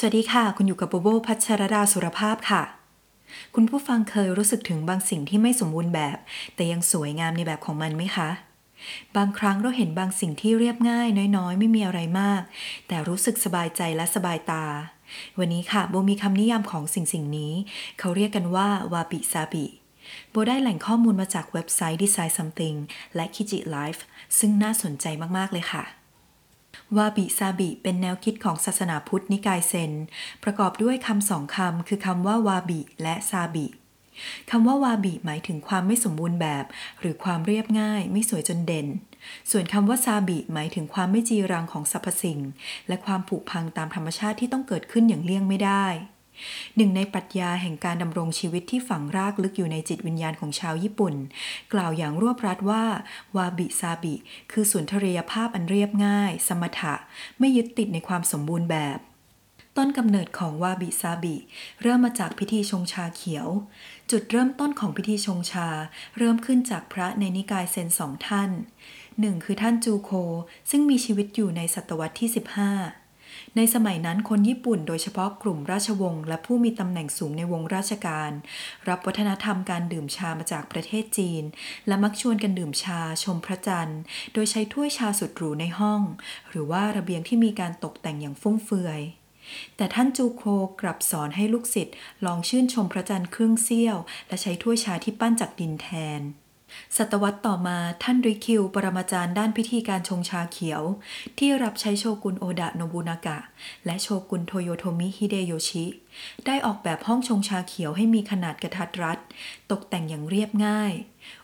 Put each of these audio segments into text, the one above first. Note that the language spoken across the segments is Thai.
สวัสดีค่ะ คุณอยู่กับโบโบพัชรดาสุรภาพค่ะ คุณผู้ฟังเคยรู้สึกถึงบางสิ่งที่ไม่สมบูรณ์แบบ แต่ยังสวยงามในแบบของมันไหมคะ บางครั้งเราเห็นบางสิ่งที่เรียบง่าย น้อยๆ ไม่มีอะไรมาก แต่รู้สึกสบายใจและสบายตา วันนี้ค่ะโบมีคำนิยามของสิ่งสิ่งนี้ เขาเรียกกันว่าวาบิซาบิโบได้แหล่งข้อมูลมาจากเว็บไซต์ Design Something และ Kiji Life ซึ่งน่าสนใจมากๆเลยค่ะ วาบิซาบิเป็นแนวคิดของศาสนาพุทธนิกายเซน ประกอบด้วยคำสองคำคือคำว่าวาบิและซาบิคำว่าวาบิหมายถึงความไม่สมบูรณ์แบบ หรือความเรียบง่าย ไม่สวยจนเด่น ส่วนคำว่าซาบิหมายถึงความไม่จีรังของสรรพสิ่ง และความผุพังตามธรรมชาติที่ต้องเกิดขึ้นอย่างเลี่ยงไม่ได้ หนึ่งในปรัชญาแห่งการดำรงชีวิตที่ฝังรากลึกอยู่ในจิตวิญญาณของชาวญี่ปุ่น กล่าวอย่างรวบรัดว่า วาบิซาบิ คือสุนทรียภาพอันเรียบง่าย สมถะ ไม่ยึดติดในความสมบูรณ์แบบ ต้นกำเนิดของวาบิซาบิ เริ่มมาจากพิธีชงชาเขียว จุดเริ่มต้นของพิธีชงชา เริ่มขึ้นจากพระในนิกายเซนสองท่านหนึ่งคือท่านจูโค ซึ่งมีชีวิตอยู่ในศตวรรษที่ 15 ในสมัยนั้นคนญี่ปุ่นโดยเฉพาะกลุ่มราชวงศ์และผู้มีตำแหน่งสูงในวงราชการ รับวัฒนธรรมการดื่มชามาจากประเทศจีน และมักชวนกันดื่มชาชมพระจันทร์ โดยใช้ถ้วยชาสุดหรูในห้อง หรือว่าระเบียงที่มีการตกแต่งอย่างฟุ่มเฟือยแต่ท่านจูโคกลับสอนให้ลูกศิษย์ลองชื่นชมพระจันทร์ครึ่งเสี้ยว และใช้ถ้วยชาที่ปั้นจากดินแทน ศตวรรษต่อมาท่านริคิว ปรมาจารย์ด้านพิธีการชงชาเขียว ที่รับใช้โชกุนโอดะโนบุนากะ และโชกุนโทโยโทมิฮิเดโยชิ ได้ออกแบบห้องชงชาเขียวให้มีขนาดกระทัดรัด ตกแต่งอย่างเรียบง่าย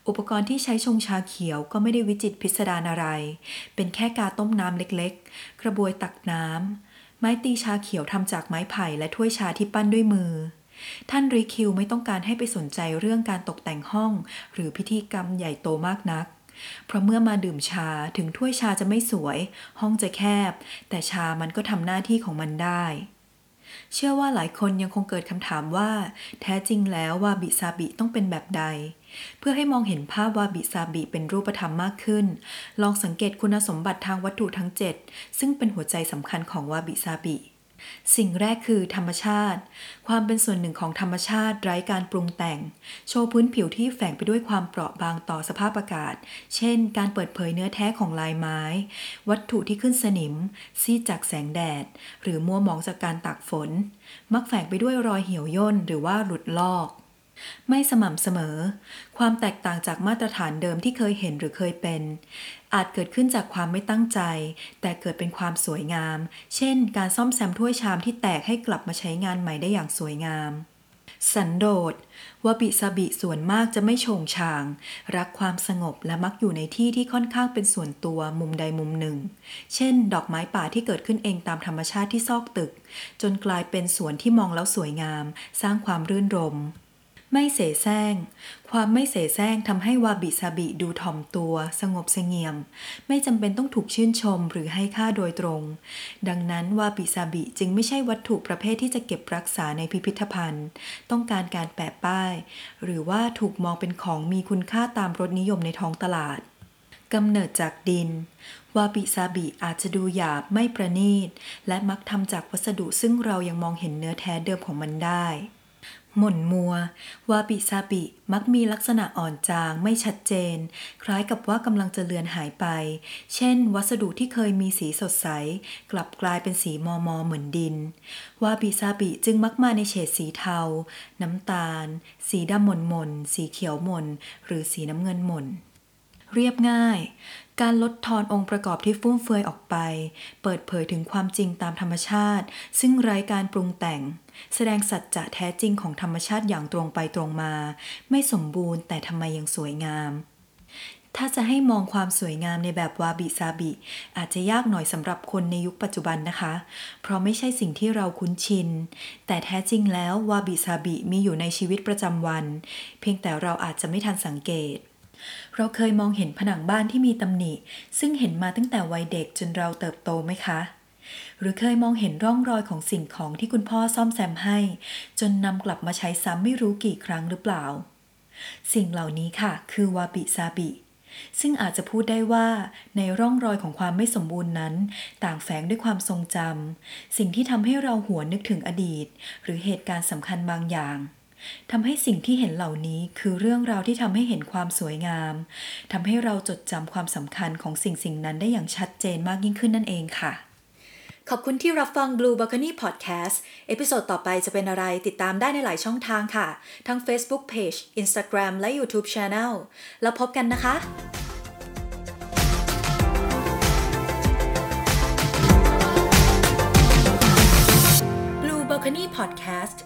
อุปกรณ์ที่ใช้ชงชาเขียวก็ไม่ได้วิจิตรพิสดารอะไร เป็นแค่กาต้มน้ำเล็กๆ กระบวยตักน้ำไม้ตีชาเขียวทำจากไม้ไผ่และถ้วยชาที่ปั้นด้วยมือ ท่านรีคิวไม่ต้องการให้ไปสนใจเรื่องการตกแต่งห้อง หรือพิธีกรรมใหญ่โตมากนัก เพราะเมื่อมาดื่มชาถึงถ้วยชาจะไม่สวย ห้องจะแคบ แต่ชามันก็ทำหน้าที่ของมันได้ เชื่อว่าหลายคนยังคงเกิดคำถามว่า แท้จริงแล้ววาบิซาบิต้องเป็นแบบใด เพื่อให้มองเห็นภาพวาบิซาบิเป็นรูปธรรมมากขึ้น ลองสังเกตคุณสมบัติทางวัตถุทั้ง 7 ซึ่งเป็นหัวใจสำคัญของวาบิซาบิ สิ่งแรกคือธรรมชาติ ความเป็นส่วนหนึ่งของธรรมชาติไร้การปรุงแต่ง โชว์พื้นผิวที่แฝงไปด้วยความเปราะบางต่อสภาพอากาศ เช่น การเปิดเผยเนื้อแท้ของลายไม้ วัตถุที่ขึ้นสนิม ซีดจากแสงแดด หรือมัวหมองจากการตากฝน มักแฝงไปด้วยรอยเหี่ยวย่นหรือว่าหลุดลอก ไม่สม่ำเสมอ ความแตกต่างจากมาตรฐานเดิมที่เคยเห็นหรือเคยเป็น อาจเกิดขึ้นจากความไม่ตั้งใจ แต่เกิดเป็นความสวยงาม เช่น การซ่อมแซมถ้วยชามที่แตกให้กลับมาใช้งานใหม่ได้อย่างสวยงาม สันโดษวาบิซาบิส่วนมากจะไม่โฉงฉาง รักความสงบและมักอยู่ในที่ที่ค่อนข้างเป็นส่วนตัวมุมใดมุมหนึ่ง เช่น ดอกไม้ป่าที่เกิดขึ้นเองตามธรรมชาติที่ซอกตึก จนกลายเป็นสวนที่มองแล้วสวยงาม สร้างความรื่นรมย์ ไม่เสแสร้ง ความไม่เสแสร้งทำให้วาบิซาบิดูถ่อมตัว สงบเสงี่ยม ไม่จำเป็นต้องถูกชื่นชมหรือให้ค่าโดยตรง ดังนั้นวาบิซาบิจึงไม่ใช่วัตถุประเภทที่จะเก็บรักษาในพิพิธภัณฑ์ ต้องการการแปะป้าย หรือว่าถูกมองเป็นของมีคุณค่าตามรสนิยมในท้องตลาดกำเนิดจากดิน วาบิซาบิอาจจะดูหยาบไม่ประณีต และมักทำจากวัสดุซึ่งเรายังมองเห็นเนื้อแท้เดิมของมันได้ หม่นมัว วาบิซาบิมักมีลักษณะอ่อนจางไม่ชัดเจน คล้ายกับว่ากำลังจะเลือนหายไป เช่น วัสดุที่เคยมีสีสดใส กลับกลายเป็นสีมอมอเหมือนดิน วาบิซาบิจึงมักมาในเฉดสีเทา น้ำตาล สีดำหม่นหม่นสีเขียวหม่นหรือสีน้ำเงินหม่น เรียบง่าย การลดทอนองค์ประกอบที่ฟุ่มเฟือยออกไป เปิดเผยถึงความจริงตามธรรมชาติ ซึ่งไร้การปรุงแต่ง แสดงสัจจะแท้จริงของธรรมชาติอย่างตรงไปตรงมา ไม่สมบูรณ์แต่ทำไมยังสวยงามถ้าจะให้มองความสวยงามในแบบวาบิซาบิ อาจจะยากหน่อยสำหรับคนในยุคปัจจุบันนะคะ เพราะไม่ใช่สิ่งที่เราคุ้นชิน แต่แท้จริงแล้ววาบิซาบิมีอยู่ในชีวิตประจำวัน เพียงแต่เราอาจจะไม่ทันสังเกต เราเคยมองเห็นผนังบ้านที่มีตำหนิ ซึ่งเห็นมาตั้งแต่วัยเด็กจนเราเติบโตไหมคะ หรือเคยมองเห็นร่องรอยของสิ่งของที่คุณพ่อซ่อมแซมให้ จนนำกลับมาใช้ซ้ำไม่รู้กี่ครั้งหรือเปล่า สิ่งเหล่านี้ค่ะ คือวาบิซาบิซึ่งอาจจะพูดได้ว่าในร่องรอยของความไม่สมบูรณ์นั้น ต่างแฝงด้วยความทรงจำสิ่งที่ทำให้เราหวนนึกถึงอดีต หรือเหตุการณ์สำคัญบางอย่าง ทำให้สิ่งที่เห็นเหล่านี้คือเรื่องราวที่ทำให้เห็นความสวยงามทำให้เราจดจำความสำคัญของสิ่งสิ่งนั้นได้อย่างชัดเจนมากยิ่งขึ้นนั่นเองค่ะ ขอบคุณที่รับฟัง Blue Balcony Podcast episode ต่อไปจะเป็นอะไรติดตามได้ในหลายช่องทางค่ะ ทั้ง Facebook Page Instagram และ YouTube Channel แล้วพบกันนะคะ Blue Balcony Podcast